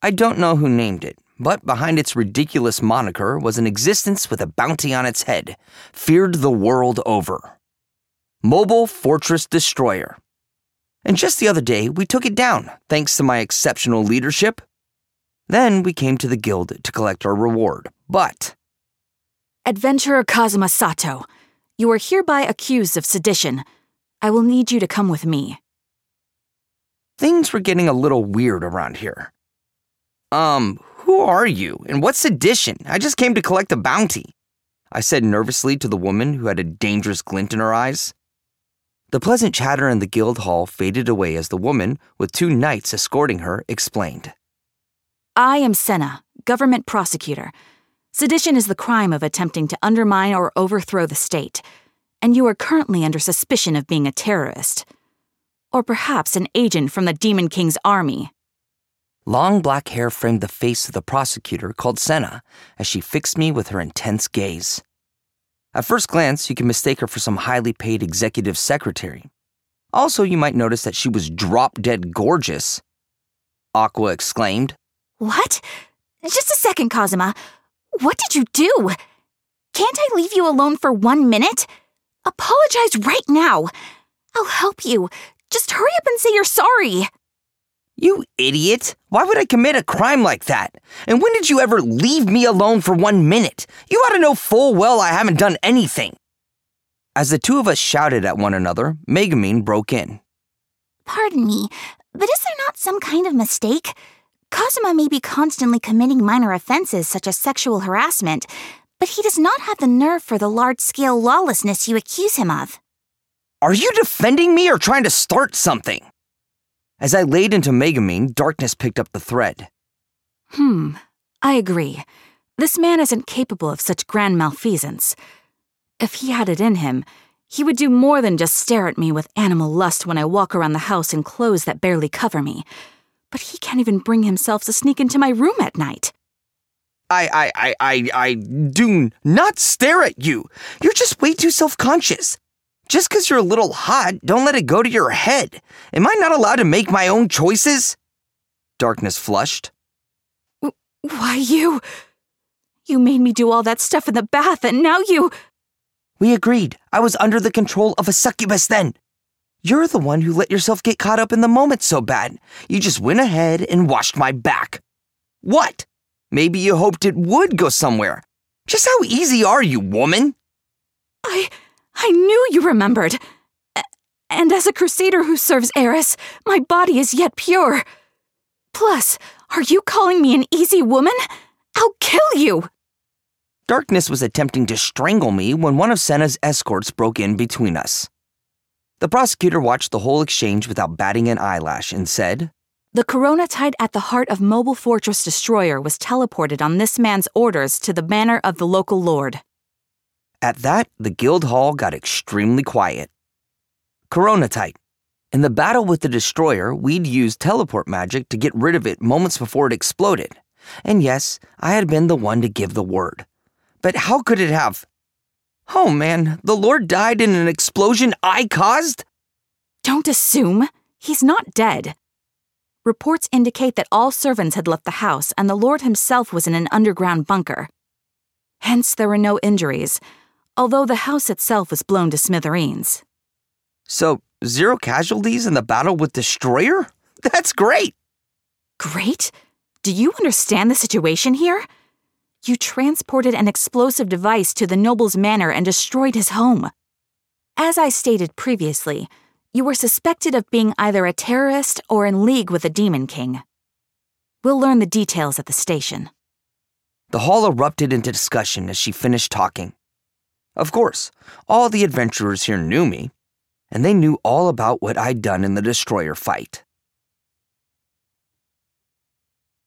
I don't know who named it, but behind its ridiculous moniker was an existence with a bounty on its head, feared the world over. Mobile Fortress Destroyer. And just the other day, we took it down, thanks to my exceptional leadership. Then we came to the guild to collect our reward, but. Adventurer Kazuma Sato, you are hereby accused of sedition. I will need you to come with me. Things were getting a little weird around here. Um, who are you, and what's sedition? I just came to collect a bounty. I said nervously to the woman who had a dangerous glint in her eyes. The pleasant chatter in the guild hall faded away as the woman, with two knights escorting her, explained. I am Senna, government prosecutor. Sedition is the crime of attempting to undermine or overthrow the state, and you are currently under suspicion of being a terrorist. Or perhaps an agent from the Demon King's army. Long black hair framed the face of the prosecutor called Senna as she fixed me with her intense gaze. At first glance, you can mistake her for some highly paid executive secretary. Also, you might notice that she was drop dead gorgeous. Aqua exclaimed. What? Just a second, Kazuma. What did you do? Can't I leave you alone for one minute? Apologize right now. I'll help you. Just hurry up and say you're sorry. You idiot! Why would I commit a crime like that? And when did you ever leave me alone for one minute? You ought to know full well I haven't done anything. As the two of us shouted at one another, Megumin broke in. Pardon me, but is there not some kind of mistake? Kazuma may be constantly committing minor offenses such as sexual harassment, but he does not have the nerve for the large scale lawlessness you accuse him of. Are you defending me or trying to start something? As I laid into Megumin, darkness picked up the thread. Hmm, I agree. This man isn't capable of such grand malfeasance. If he had it in him, he would do more than just stare at me with animal lust when I walk around the house in clothes that barely cover me. But he can't even bring himself to sneak into my room at night. I, I, I, I, I do not stare at you. You're just way too self conscious. Just because you're a little hot, don't let it go to your head. Am I not allowed to make my own choices? Darkness flushed. Why, you. You made me do all that stuff in the bath, and now you. We agreed. I was under the control of a succubus then. You're the one who let yourself get caught up in the moment so bad. You just went ahead and washed my back. What? Maybe you hoped it would go somewhere. Just how easy are you, woman? I. I knew you remembered. And as a crusader who serves Eris, my body is yet pure. Plus, are you calling me an easy woman? I'll kill you! Darkness was attempting to strangle me when one of Senna's escorts broke in between us. The prosecutor watched the whole exchange without batting an eyelash and said, The Coronatite at the heart of Mobile Fortress Destroyer was teleported on this man's orders to the manor of the local lord. At that, the guild hall got extremely quiet. Coronatite. In the battle with the destroyer, we'd used teleport magic to get rid of it moments before it exploded. And yes, I had been the one to give the word. But how could it have? Oh man, the Lord died in an explosion I caused? Don't assume. He's not dead. Reports indicate that all servants had left the house and the Lord himself was in an underground bunker. Hence, there were no injuries, although the house itself was blown to smithereens. So, zero casualties in the battle with Destroyer? That's great! Great? Do you understand the situation here? You transported an explosive device to the noble's manor and destroyed his home. As I stated previously, you were suspected of being either a terrorist or in league with the Demon King. We'll learn the details at the station. The hall erupted into discussion as she finished talking. Of course, all the adventurers here knew me, and they knew all about what I'd done in the destroyer fight.